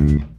Mm-hmm.